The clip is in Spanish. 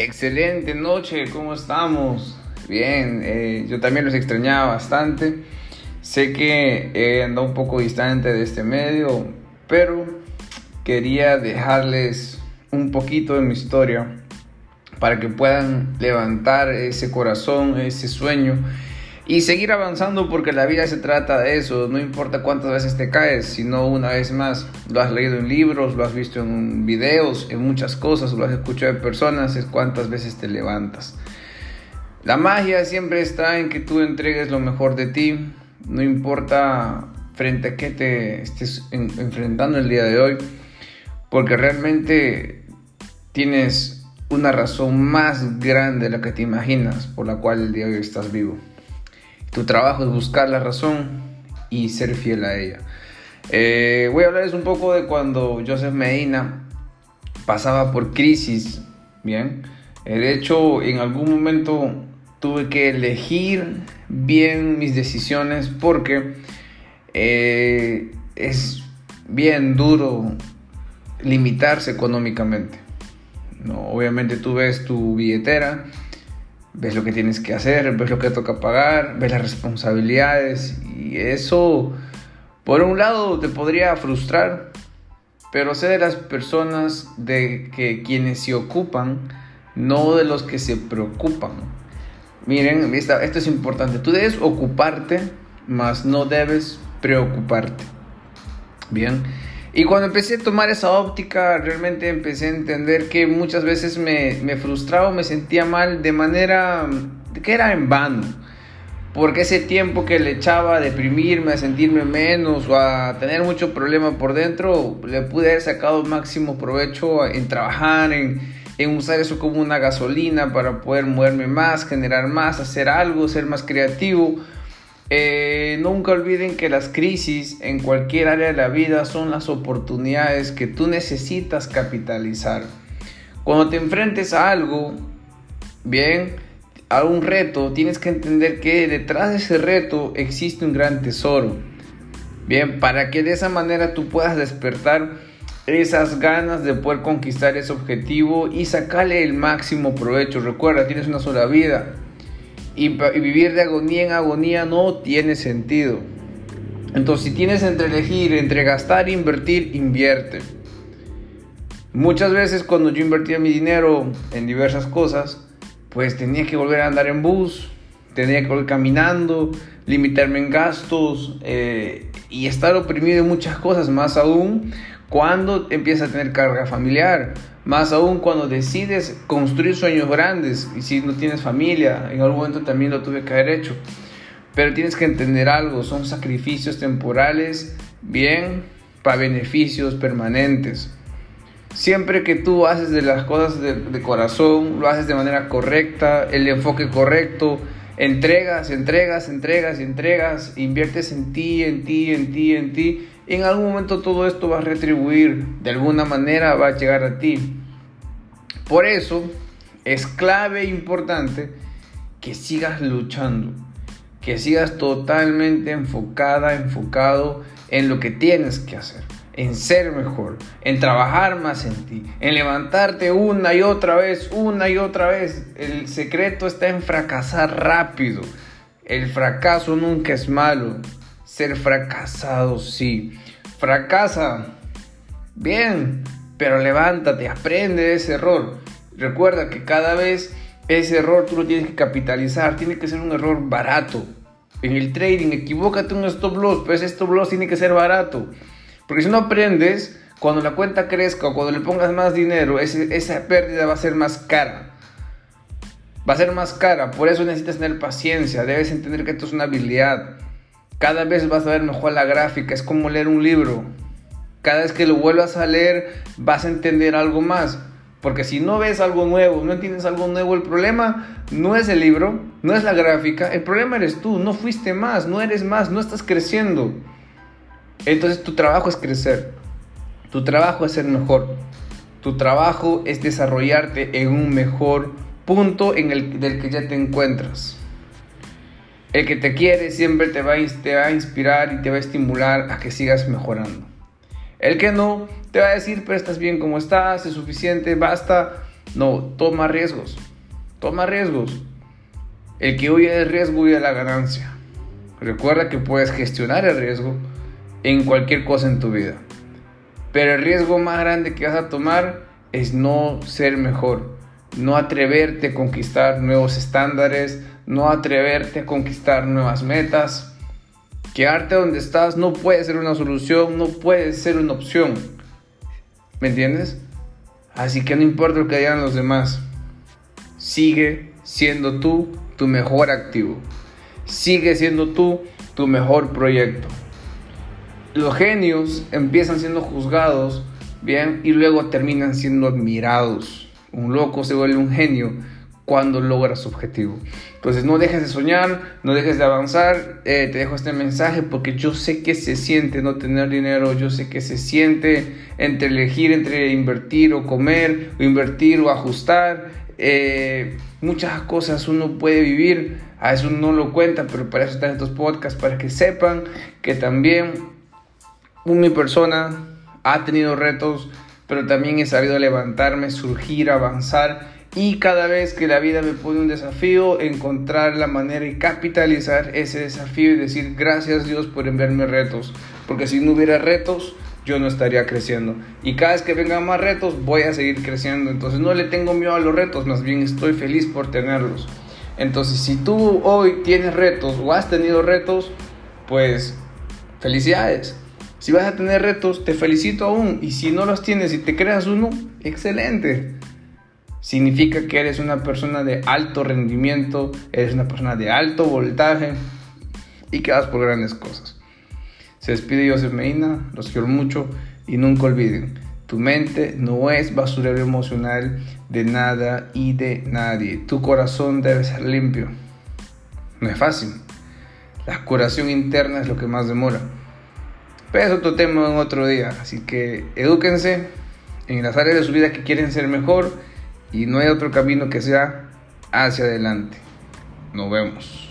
Excelente noche, ¿cómo estamos? Bien, eh, yo también los extrañaba bastante. Sé que he andado un poco distante de este medio, pero quería dejarles un poquito de mi historia para que puedan levantar ese corazón, ese sueño y seguir avanzando porque la vida se trata de eso, no importa cuántas veces te caes, sino una vez más, lo has leído en libros, lo has visto en videos, en muchas cosas, lo has escuchado de personas, es cuántas veces te levantas. La magia siempre está en que tú entregues lo mejor de ti, no importa frente a qué te estés enfrentando el día de hoy, porque realmente tienes una razón más grande de la que te imaginas por la cual el día de hoy estás vivo. Tu trabajo es buscar la razón y ser fiel a ella. Eh, voy a hablarles un poco de cuando Joseph Medina pasaba por crisis, ¿bien? Eh, de hecho, en algún momento tuve que elegir bien mis decisiones porque eh, es bien duro limitarse económicamente. ¿no? Obviamente tú ves tu billetera ves lo que tienes que hacer, ves lo que toca pagar, ves las responsabilidades y eso por un lado te podría frustrar, pero sé de las personas de que quienes se ocupan, no de los que se preocupan. Miren, esto es importante, tú debes ocuparte, mas no debes preocuparte. Bien. Y cuando empecé a tomar esa óptica, realmente empecé a entender que muchas veces me, frustraba, me sentía mal de manera que era en vano. Porque ese tiempo que le echaba a deprimirme, a sentirme menos o a tener mucho problema por dentro, le pude haber sacado máximo provecho en trabajar, en, en usar eso como una gasolina para poder moverme más, generar más, hacer algo, ser más creativo eh, nunca olviden que las crisis en cualquier área de la vida son las oportunidades que tú necesitas capitalizar. Cuando te enfrentes a algo, bien, a un reto, tienes que entender que detrás de ese reto existe un gran tesoro. Bien, para que de esa manera tú puedas despertar esas ganas de poder conquistar ese objetivo y sacarle el máximo provecho. Recuerda, tienes una sola vida y, vivir de agonía en agonía no tiene sentido. Entonces, si tienes entre elegir, entre gastar e invertir, invierte. Muchas veces cuando yo invertía mi dinero en diversas cosas, pues tenía que volver a andar en bus, tenía que volver caminando, limitarme en gastos eh, y estar oprimido en muchas cosas, más aún cuando empiezas a tener carga familiar. Más aún cuando decides construir sueños grandes y si no tienes familia, en algún momento también lo tuve que haber hecho. Pero tienes que entender algo, son sacrificios temporales, bien, para beneficios permanentes. Siempre que tú haces de las cosas de, corazón, lo haces de manera correcta, el enfoque correcto, entregas, entregas, entregas entregas, inviertes en ti, en ti, en ti, en ti, en algún momento todo esto va a retribuir, de alguna manera va a llegar a ti. Por eso es clave e importante que sigas luchando, que sigas totalmente enfocada, enfocado en lo que tienes que hacer, en ser mejor, en trabajar más en ti, en levantarte una y otra vez, una y otra vez. El secreto está en fracasar rápido. El fracaso nunca es malo. Ser fracasado, sí. Fracasa. Bien, pero levántate, aprende de ese error. Recuerda que cada vez ese error tú lo tienes que capitalizar. Tiene que ser un error barato. En el trading, equivócate un stop loss, pero ese stop loss tiene que ser barato. Porque si no aprendes, cuando la cuenta crezca o cuando le pongas más dinero, esa pérdida va a ser más cara. Va a ser más cara, por eso necesitas tener paciencia, debes entender que esto es una habilidad. Cada vez vas a ver mejor la gráfica, es como leer un libro. Cada vez que lo vuelvas a leer vas a entender algo más. Porque si no ves algo nuevo, no entiendes algo nuevo, el problema no es el libro, no es la gráfica, el problema eres tú, no fuiste más, no eres más, no estás creciendo. Entonces tu trabajo es crecer, tu trabajo es ser mejor, tu trabajo es desarrollarte en un mejor punto en el del que ya te encuentras. El que te quiere siempre te va, a inspirar y te va a estimular a que sigas mejorando. El que no te va a decir, pero estás bien como estás, es suficiente, basta. No, toma riesgos. Toma riesgos. El que huye del riesgo huye de la ganancia. Recuerda que puedes gestionar el riesgo en cualquier cosa en tu vida. Pero el riesgo más grande que vas a tomar es no ser mejor, no atreverte a conquistar nuevos estándares, no atreverte a conquistar nuevas metas. Quedarte donde estás no puede ser una solución, no puede ser una opción. ¿Me entiendes? Así que no importa lo que digan los demás. Sigue siendo tú tu mejor activo. Sigue siendo tú tu mejor proyecto. Los genios empiezan siendo juzgados, bien, y luego terminan siendo admirados. Un loco se vuelve un genio cuando logra su objetivo. Entonces no dejes de soñar, no dejes de avanzar. Eh, te dejo este mensaje porque yo sé que se siente no tener dinero, yo sé que se siente entre elegir entre invertir o comer, o invertir o ajustar. Eh, muchas cosas uno puede vivir, a eso no lo cuenta, pero para eso están estos podcasts, para que sepan que también mi persona ha tenido retos, pero también he sabido levantarme, surgir, avanzar y cada vez que la vida me pone un desafío, encontrar la manera de capitalizar ese desafío y decir gracias Dios por enviarme retos. Porque si no hubiera retos, yo no estaría creciendo. Y cada vez que vengan más retos, voy a seguir creciendo. Entonces no le tengo miedo a los retos, más bien estoy feliz por tenerlos. Entonces si tú hoy tienes retos o has tenido retos, pues felicidades. Si vas a tener retos, te felicito aún. Y si no los tienes y te creas uno, excelente significa que eres una persona de alto rendimiento, eres una persona de alto voltaje y que vas por grandes cosas. Se despide Joseph Medina, los quiero mucho y nunca olviden, tu mente no es basurero emocional de nada y de nadie. Tu corazón debe ser limpio. No es fácil. La curación interna es lo que más demora. Pero es otro tema en otro día. Así que edúquense en las áreas de su vida que quieren ser mejor y no hay otro camino que sea hacia adelante. Nos vemos.